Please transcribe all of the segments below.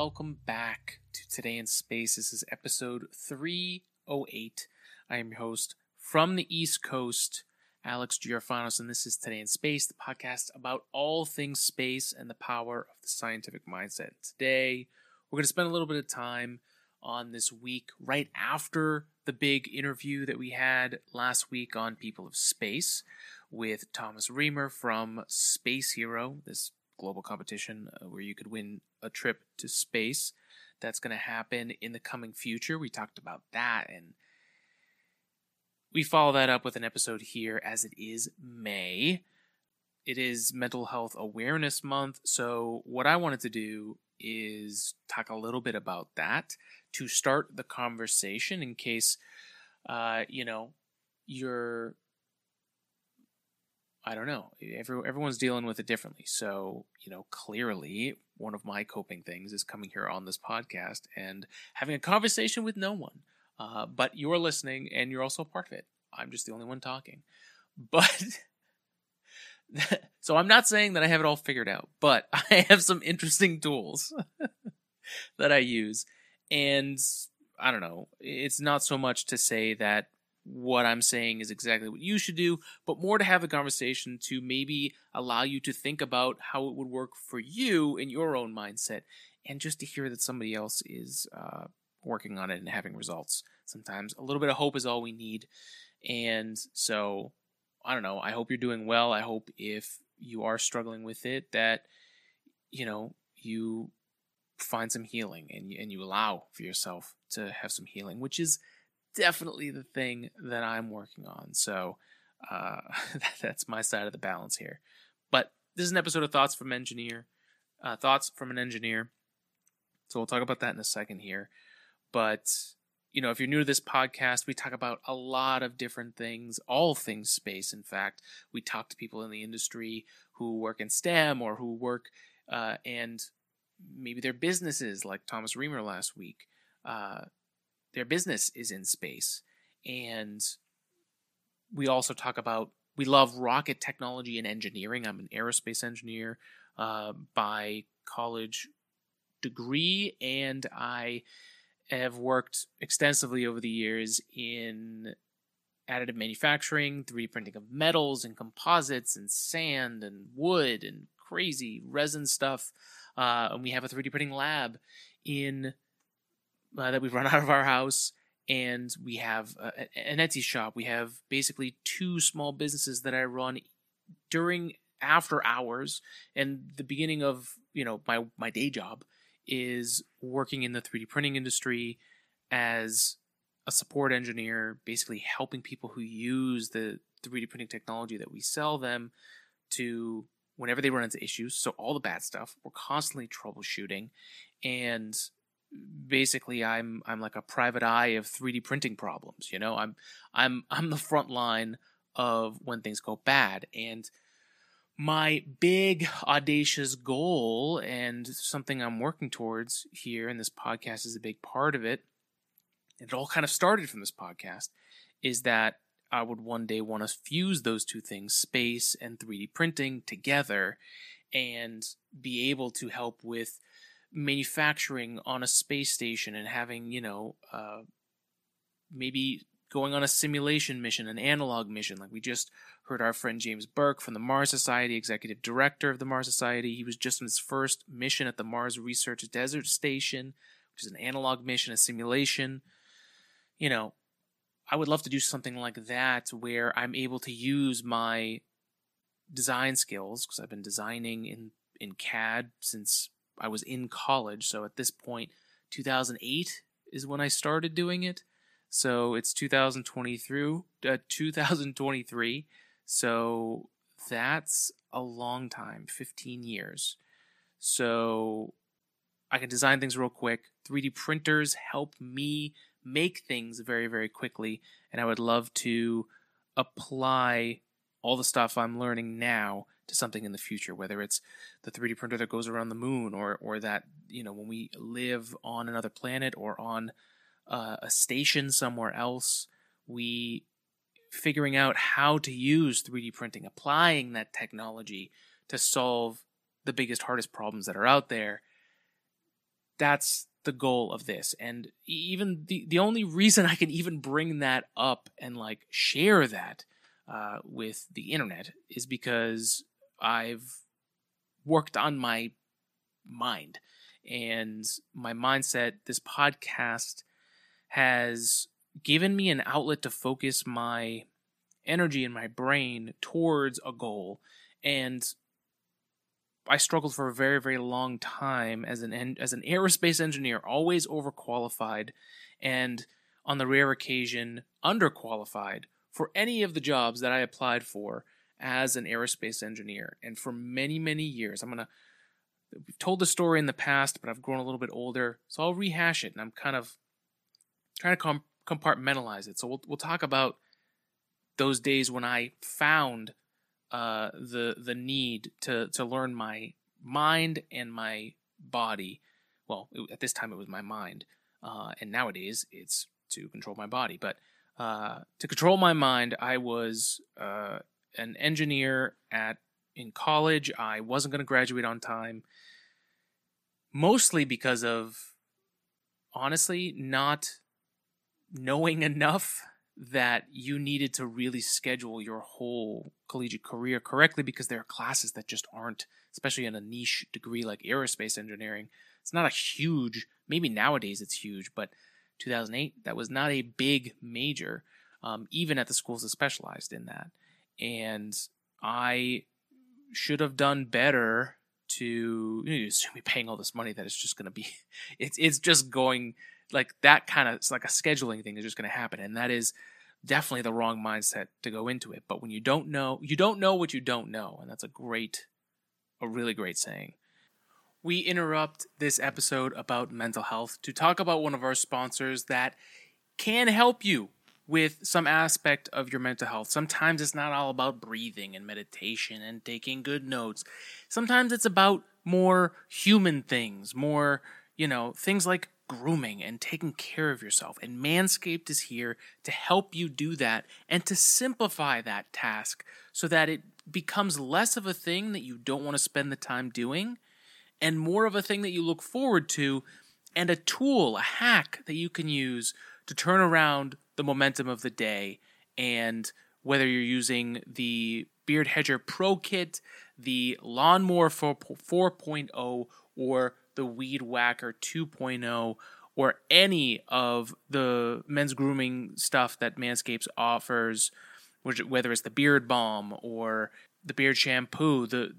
Welcome back to Today in Space. This is episode 308. I am your host from the East Coast, Alex G. Orphanos, and this is Today in Space, the podcast about all things space and the power of the scientific mindset. Today, we're going to spend a little bit of time on this week right after the big interview that we had last week on People of Space with Thomas Reamer from Space Hero, this global competition uh, where you could win a trip to space. That's going to happen in the coming future. We talked about that and we follow that up with an episode here as it is May. It is Mental Health Awareness Month. So, what I wanted to do is talk a little bit about that to start the conversation in case, uh, you know, you're I don't know. Every, everyone's dealing with it differently. So, you know, clearly one of my coping things is coming here on this podcast and having a conversation with no one. Uh, but you're listening and you're also part of it. I'm just the only one talking. But so I'm not saying that I have it all figured out, but I have some interesting tools that I use. And I don't know, it's not so much to say that what I'm saying is exactly what you should do, but more to have a conversation to maybe allow you to think about how it would work for you in your own mindset, and just to hear that somebody else is uh, working on it and having results. Sometimes a little bit of hope is all we need. And so, I don't know. I hope you're doing well. I hope if you are struggling with it, that, you know, you find some healing and and you allow for yourself to have some healing, which is definitely the thing that I'm working on. So uh, that's my side of the balance here. But this is an episode of Thoughts from Engineer, uh, Thoughts from an Engineer. So we'll talk about that in a second here. But you know, if you're new to this podcast, we talk about a lot of different things, all things space. In fact, we talk to people in the industry who work in STEM or who work uh, and maybe their businesses, like Thomas Reamer last week. Uh, their business is in space. And we also talk about we love rocket technology and engineering. I'm an aerospace engineer uh, by college degree, and I have worked extensively over the years in additive manufacturing, 3D printing of metals and composites and sand and wood and crazy resin stuff. Uh, and we have a 3D printing lab in uh, that we've run out of our house and we have an Etsy shop. We have basically two small businesses that I run during after hours and the beginning of you know my my day job is working in the 3D printing industry as a support engineer, basically helping people who use the 3D printing technology that we sell them to whenever they run into issues. So all the bad stuff, we're constantly troubleshooting and basically I'm I'm like a private eye of 3D printing problems. You know, I'm I'm I'm the front line of when things go bad. And my big audacious goal and something I'm working towards here, and this podcast is a big part of it. It all kind of started from this podcast, is that I would one day want to fuse those two things, space and 3D printing, together and be able to help with manufacturing on a space station and having, you know, uh, maybe going on a simulation mission, an analog mission. Like we just heard our friend James Burk from the Mars Society, executive director of the Mars Society. He was just on his first mission at the Mars Research Desert Station, which is an analog mission, a simulation. You know, I would love to do something like that where I'm able to use my design skills because I've been designing in in CAD since I was in college, so at this point, 2008 is when I started doing it. So it's 2023, uh, 2023. So that's a long time, 15 years. So I can design things real quick. 3D printers help me make things very, very quickly. And I would love to apply all the stuff I'm learning now to something in the future, whether it's the 3D printer that goes around the moon, or or that you know when we live on another planet or on uh, a station somewhere else, we figuring out how to use 3D printing, applying that technology to solve the biggest, hardest problems that are out there. that's the goal of this. And even the, the only reason I can even bring that up and like share that uh, with the internet is because I've worked on my mind and my mindset. This podcast has given me an outlet to focus my energy and my brain towards a goal. And I struggled for a very, very long time as an as an aerospace engineer, always overqualified, and on the rare occasion underqualified for any of the jobs that I applied for as an aerospace engineer. And for many, many years, I'm gonna we've told the story in the past, but I've grown a little bit older, so I'll rehash it, and I'm kind of trying to com- compartmentalize it. So we'll we'll talk about those days when I found uh, the the need to to learn my mind and my body. Well, it, at this time it was my mind, uh, and nowadays it's to control my body. But uh, to control my mind, I was uh, an engineer at in college. I wasn't going to graduate on time, mostly because of honestly not knowing enough that you needed to really schedule your whole collegiate career correctly because there are classes that just aren't, especially in a niche degree like aerospace engineering. It's not a huge, maybe nowadays it's huge, but 2008, that was not a big major, um, even at the schools that specialized in that. And I should have done better to you know, assume me paying all this money that it's just going to be, it's, it's just going like that kind of it's like a scheduling thing is just going to happen and that is definitely the wrong mindset to go into it. But when you don't know you don't know what you don't know and that's a great a really great saying. We interrupt this episode about mental health to talk about one of our sponsors that can help you with some aspect of your mental health. Sometimes it's not all about breathing and meditation and taking good notes. Sometimes it's about more human things, more, you know, things like grooming and taking care of yourself. And Manscaped is here to help you do that and to simplify that task so that it becomes less of a thing that you don't want to spend the time doing and more of a thing that you look forward to and a tool, a hack that you can use to turn around the momentum of the day. And whether you're using the Beard Hedger Pro Kit, the Lawnmower 4.0, or the Weed Whacker 2.0 or any of the men's grooming stuff that Manscapes offers, which, whether it's the beard balm or the beard shampoo, the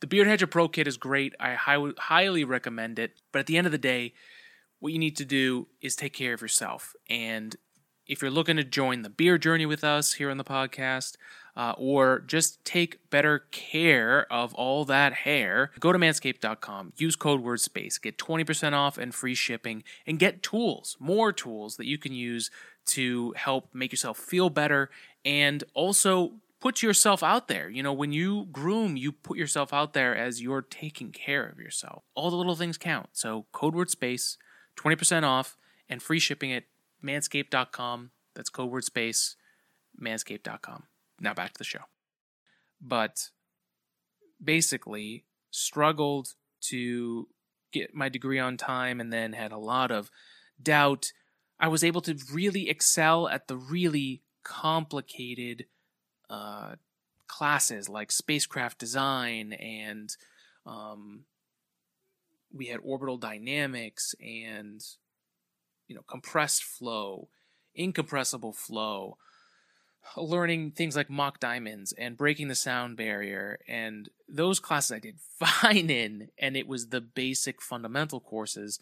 the Beard Hedger Pro Kit is great. I high, highly recommend it. But at the end of the day, what you need to do is take care of yourself. And if you're looking to join the beer journey with us here on the podcast, uh, or just take better care of all that hair, go to manscaped.com, use code word space, get 20% off and free shipping, and get tools, more tools that you can use to help make yourself feel better and also put yourself out there. You know, when you groom, you put yourself out there as you're taking care of yourself. All the little things count. So, code word space, 20% off, and free shipping at manscaped.com. That's code word space, manscaped.com now back to the show. But basically, struggled to get my degree on time and then had a lot of doubt. I was able to really excel at the really complicated uh, classes like spacecraft design and um, we had orbital dynamics and you know compressed flow incompressible flow learning things like Mach diamonds and breaking the sound barrier and those classes I did fine in and it was the basic fundamental courses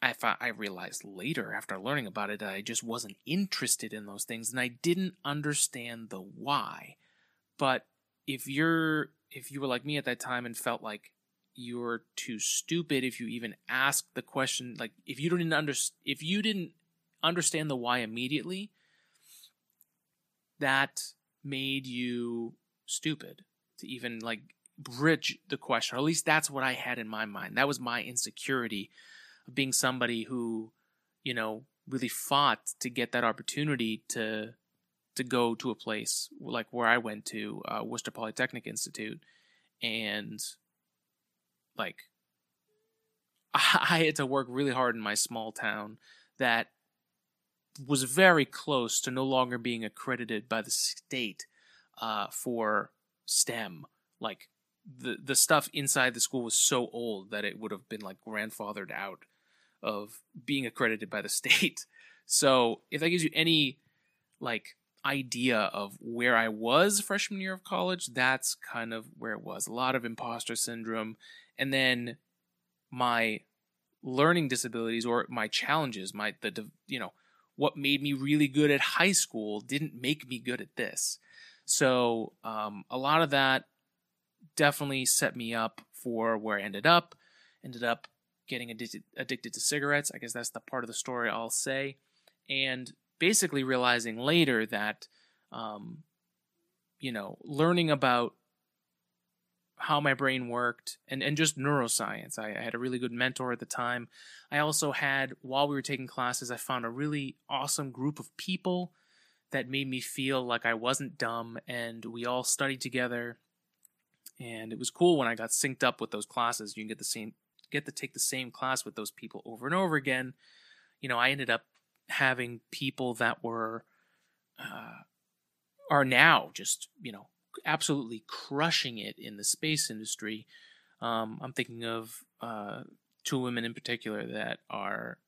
I I realized later after learning about it that I just wasn't interested in those things and I didn't understand the why. But if you're if you were like me at that time and felt like you're too stupid if you even ask the question like if you didn't under if you didn't understand the why immediately that made you stupid to even like bridge the question, or at least that's what I had in my mind. That was my insecurity of being somebody who, you know, really fought to get that opportunity to to go to a place like where I went to uh, Worcester Polytechnic Institute, and like I had to work really hard in my small town that was very close to no longer being accredited by the state uh, for STEM. Like the the stuff inside the school was so old that it would have been like grandfathered out of being accredited by the state. So if that gives you any like idea of where I was freshman year of college, that's kind of where it was. A lot of imposter syndrome, and then my learning disabilities or my challenges, my the you know what made me really good at high school didn't make me good at this. So um, a lot of that definitely set me up for where I ended up. Ended up getting addicted addicted to cigarettes. I guess that's the part of the story I'll say, and basically realizing later that, um, you know, learning about how my brain worked and, and just neuroscience. I, I, had a really good mentor at the time. I also had, while we were taking classes, I found a really awesome group of people that made me feel like I wasn't dumb and we all studied together. And it was cool when I got synced up with those classes. You can get the same get to take the same class with those people over and over again. You know, I ended up having people that were uh, are now just, you know, absolutely crushing it in the space industry. Um, I'm thinking of uh, two women in particular that are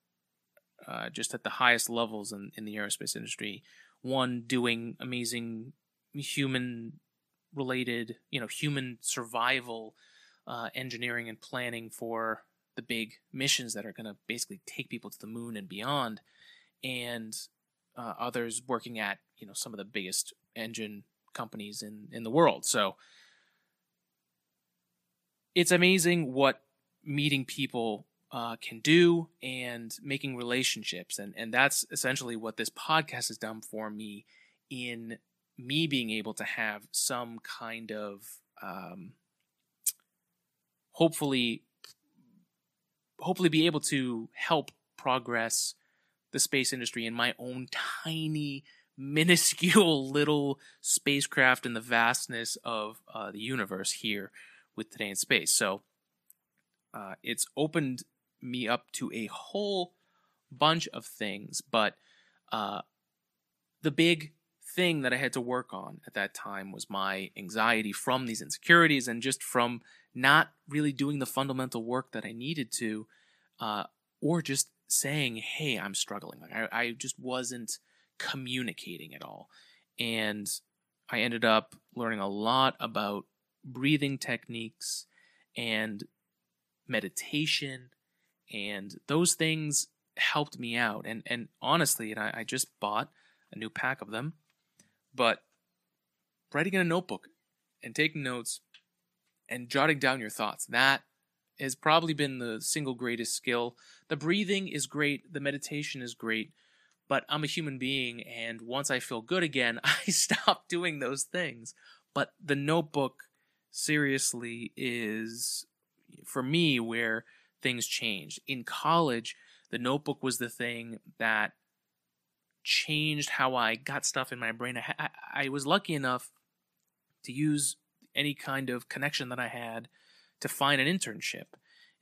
uh, just at the highest levels in, in the aerospace industry. One doing amazing human related, you know, human survival uh, engineering and planning for the big missions that are going to basically take people to the moon and beyond, and uh, others working at you know some of the biggest engine companies in in the world. So it's amazing what meeting people uh, can do and making relationships, and and that's essentially what this podcast has done for me in me being able to have some kind of um, hopefully hopefully be able to help progress the space industry in my own tiny minuscule little spacecraft in the vastness of uh, the universe here with Today in Space. So uh, it's opened me up to a whole bunch of things, but uh, the big thing that I had to work on at that time was my anxiety from these insecurities and just from not really doing the fundamental work that I needed to, uh, or just saying, "Hey, I'm struggling." Like I, I just wasn't communicating at all. And I ended up learning a lot about breathing techniques and meditation and those things helped me out and and honestly and I, I just bought a new pack of them but writing in a notebook and taking notes and jotting down your thoughts that has probably been the single greatest skill the breathing is great the meditation is great but I'm a human being, and once I feel good again, I stop doing those things. But the notebook, seriously, is for me where things changed. In college, the notebook was the thing that changed how I got stuff in my brain. I, I, I was lucky enough to use any kind of connection that I had to find an internship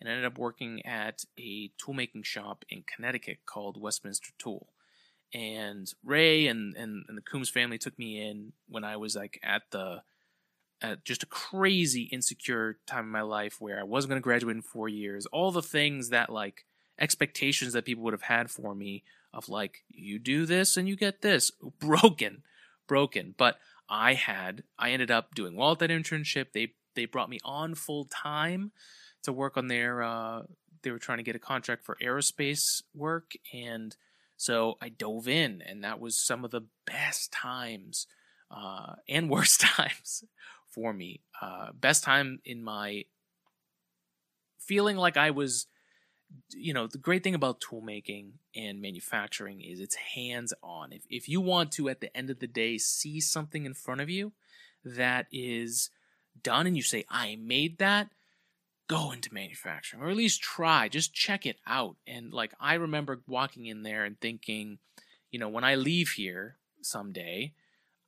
and ended up working at a toolmaking shop in Connecticut called Westminster Tool and Ray and, and, and the Coombs family took me in when I was like at the at just a crazy insecure time in my life where I wasn't going to graduate in four years. All the things that like expectations that people would have had for me of like you do this and you get this broken, broken. But I had I ended up doing well at that internship. They they brought me on full time to work on their. Uh, they were trying to get a contract for aerospace work and so I dove in, and that was some of the best times uh, and worst times for me. Uh, best time in my feeling like I was, you know, the great thing about tool making and manufacturing is it's hands on. If, if you want to, at the end of the day, see something in front of you that is done and you say, I made that, go into manufacturing or at least try. Just check it out. And like i remember walking in there and thinking you know when i leave here someday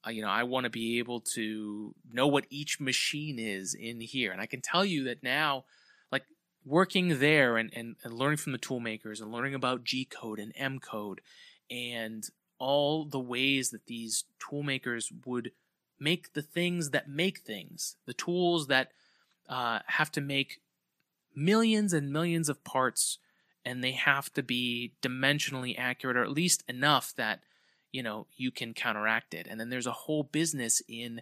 uh, you know i want to be able to know what each machine is in here. And i can tell you that now like working there and, and, and learning from the tool makers and learning about G code and M code and all the ways that these tool makers would make the things that make things, the tools that uh, have to make millions and millions of parts and they have to be dimensionally accurate or at least enough that you know you can counteract it. And then there's a whole business in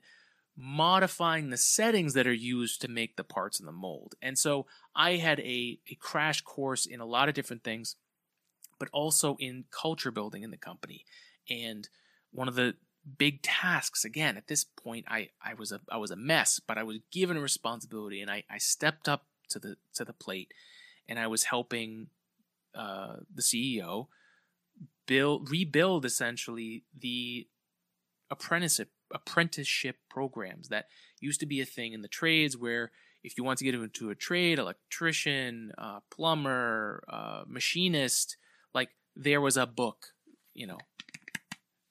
modifying the settings that are used to make the parts in the mold. And so i had a, a crash course in a lot of different things but also in culture building in the company. And one of the big tasks. Again at this point i i was a i was a mess but i was given a responsibility and i i stepped up to the to the plate and i was helping uh, the ceo build rebuild essentially the apprenticeship apprenticeship programs that used to be a thing in the trades where if you want to get into a trade electrician uh, plumber uh, machinist like there was a book you know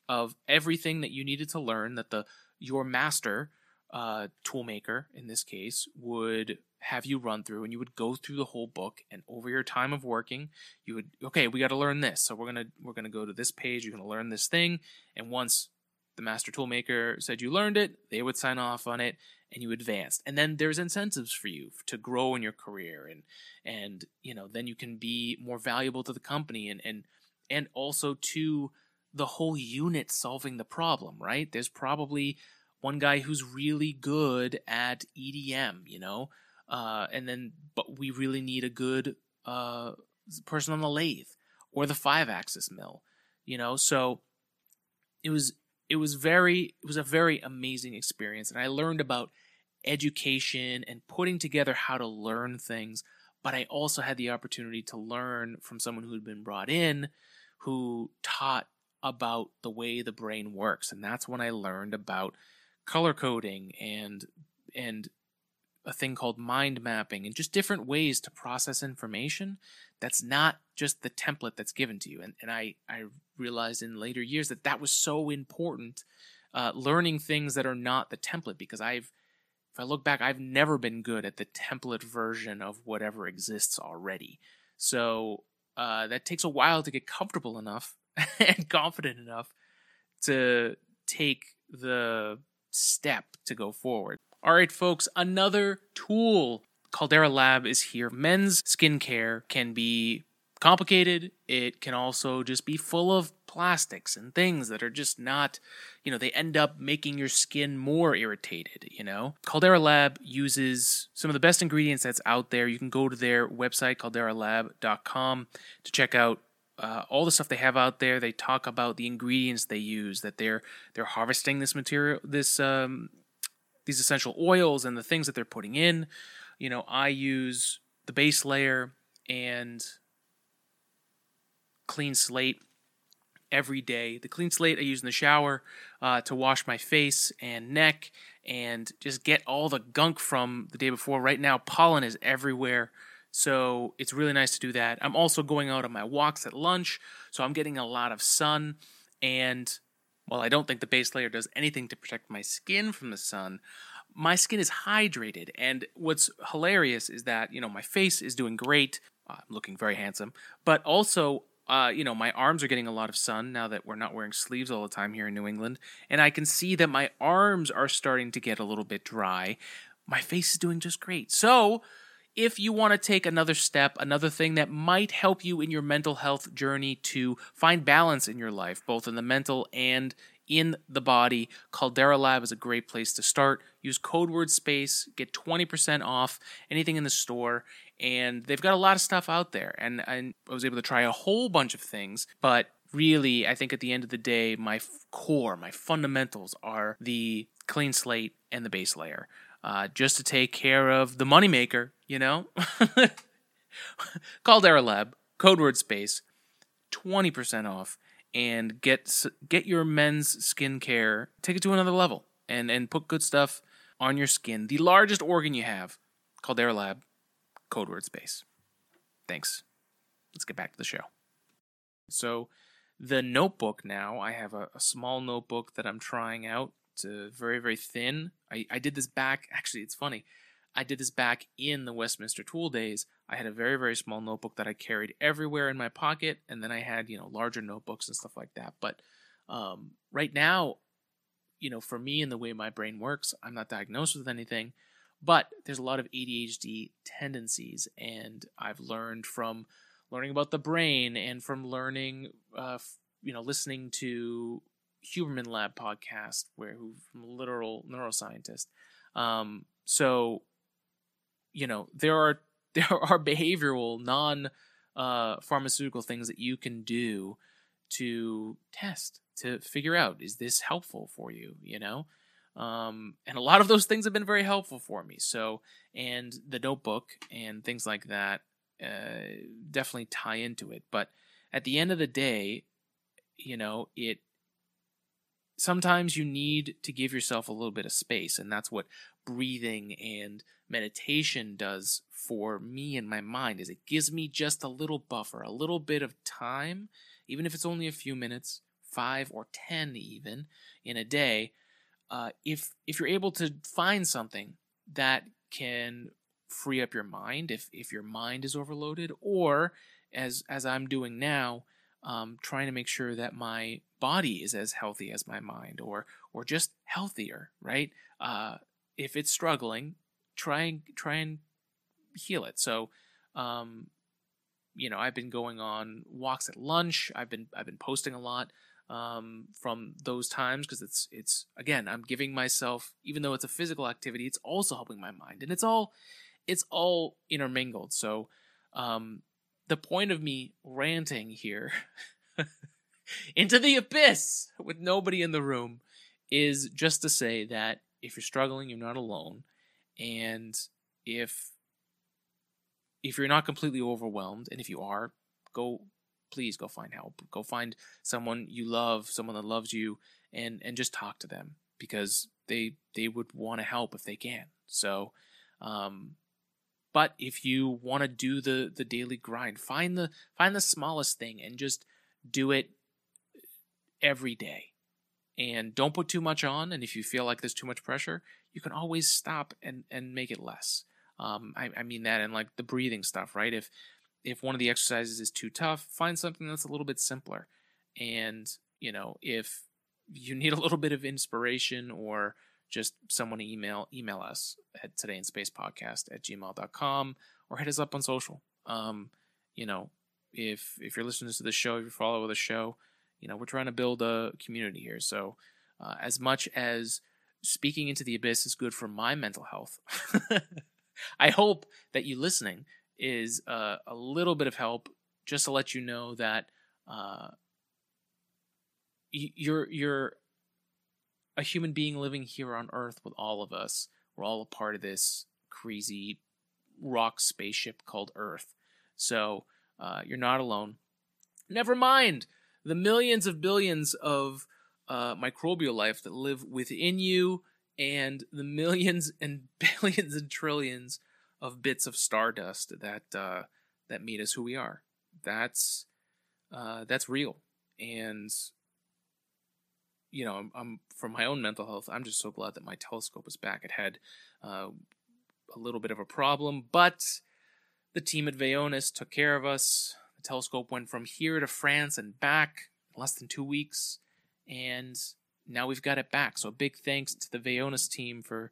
of everything that you needed to learn that the your master uh, toolmaker in this case would have you run through and you would go through the whole book and over your time of working you would okay we got to learn this so we're gonna we're gonna go to this page you're gonna learn this thing and once the master toolmaker said you learned it they would sign off on it and you advanced. And then there's incentives for you to grow in your career and and you know then you can be more valuable to the company and and and also to the whole unit solving the problem, right? There's probably one guy who's really good at EDM, you know, uh, and then but we really need a good uh, person on the lathe or the five axis mill, you know. So it was it was very it was a very amazing experience, and I learned about education and putting together how to learn things. But I also had the opportunity to learn from someone who had been brought in, who taught about the way the brain works and that's when i learned about color coding and and a thing called mind mapping and just different ways to process information that's not just the template that's given to you. And, and i i realized in later years that that was so important uh, learning things that are not the template because i've if i look back i've never been good at the template version of whatever exists already. So uh, that takes a while to get comfortable enough and confident enough to take the step to go forward. All right, folks, another tool. Caldera Lab is here. Men's skincare can be complicated. It can also just be full of plastics and things that are just not, you know, they end up making your skin more irritated, you know. Caldera Lab uses some of the best ingredients that's out there. You can go to their website, calderalab.com, to check out uh, all the stuff they have out there. They talk about the ingredients they use, that they're they're harvesting this material, this um, these essential oils, and the things that they're putting in. You know, I use the base layer and clean slate every day. The clean slate I use in the shower uh, to wash my face and neck and just get all the gunk from the day before. Right now, pollen is everywhere. So it's really nice to do that. I'm also going out on my walks at lunch, so I'm getting a lot of sun. And while I don't think the base layer does anything to protect my skin from the sun, my skin is hydrated. And what's hilarious is that, you know, my face is doing great. Uh, I'm looking very handsome. But also, uh, you know, my arms are getting a lot of sun now that we're not wearing sleeves all the time here in New England. And I can see that my arms are starting to get a little bit dry. My face is doing just great. So, if you want to take another step, another thing that might help you in your mental health journey to find balance in your life, both in the mental and in the body, Caldera Lab is a great place to start. Use code word space, get 20% off anything in the store, and they've got a lot of stuff out there. And, I was able to try a whole bunch of things, but really, I think at the end of the day, my core, my fundamentals are the clean slate and the base layer uh, just to take care of the moneymaker, you know? Caldera Lab, code word space, 20% off, and get get your men's skincare, take it to another level, and, and put good stuff on your skin. The largest organ you have, Caldera Lab, code word space. Thanks. Let's get back to the show. So, the notebook now, I have a, a small notebook that I'm trying out. Uh, very, very thin. I, I did this back, actually, it's funny. I did this back in the Westminster Tool days. I had a very, very small notebook that I carried everywhere in my pocket, and then I had, you know, larger notebooks and stuff like that. But um, right now, you know, for me and the way my brain works, I'm not diagnosed with anything, but there's a lot of ADHD tendencies, and I've learned from learning about the brain and from learning, uh, you know, listening to Huberman Lab podcast, where who from a literal neuroscientist. Um, so, you know, there are there are behavioral non uh, pharmaceutical things that you can do to test to figure out is this helpful for you you know? Um, and a lot of those things have been very helpful for me. So and the notebook and things like that uh, definitely tie into it. But at the end of the day you know it sometimes you need to give yourself a little bit of space and that's what breathing and meditation does for me and my mind is it gives me just a little buffer a little bit of time even if it's only a few minutes five or ten even in a day uh, if if you're able to find something that can free up your mind if if your mind is overloaded or as as i'm doing now um, trying to make sure that my body is as healthy as my mind or or just healthier right? Uh, if it's struggling try and try and heal it. So um, you know i've been going on walks at lunch. I've been i've been posting a lot um, from those times because it's it's again i'm giving myself even though it's a physical activity it's also helping my mind and it's all it's all intermingled. So um, the point of me ranting here into the abyss with nobody in the room is just to say that if you're struggling, you're not alone. And if if you're not completely overwhelmed, and if you are, go please go find help. Go find someone you love, someone that loves you, and and just talk to them because they they would want to help if they can. So um but if you want to do the the daily grind, find the find the smallest thing and just do it every day. And don't put too much on. And if you feel like there's too much pressure, you can always stop and and make it less. Um, I, I mean that and like the breathing stuff, right? If if one of the exercises is too tough, find something that's a little bit simpler. And you know, if you need a little bit of inspiration or just someone email email us at today in space podcast at gmail.com or hit us up on social. Um, you know if if you're listening to the show if you follow the show you know we're trying to build a community here. So uh, as much as speaking into the abyss is good for my mental health i hope that you listening is uh, a little bit of help just to let you know that uh, you're you're a human being living here on Earth with all of us. We're all a part of this crazy rock spaceship called Earth. So uh, you're not alone. Never mind the millions of billions of uh, microbial life that live within you and the millions and billions and trillions of bits of stardust that uh, that made us who we are. That's uh, that's real, and you know, I'm, I'm, for my own mental health. I'm just so glad that my telescope is back. It had uh, a little bit of a problem, but the team at Vaonis took care of us. The telescope went from here to France and back in less than two weeks, and now we've got it back. So big thanks to the Vaonis team for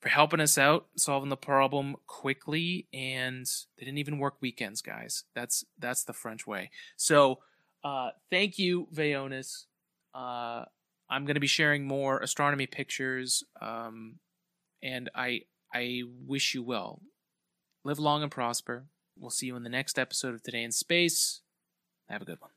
for helping us out, solving the problem quickly, and they didn't even work weekends, guys. That's that's the French way. So uh, thank you, Vaonis. Uh, I'm going to be sharing more astronomy pictures, um, and I I wish you well. Live long and prosper. We'll see you in the next episode of Today in Space. Have a good one.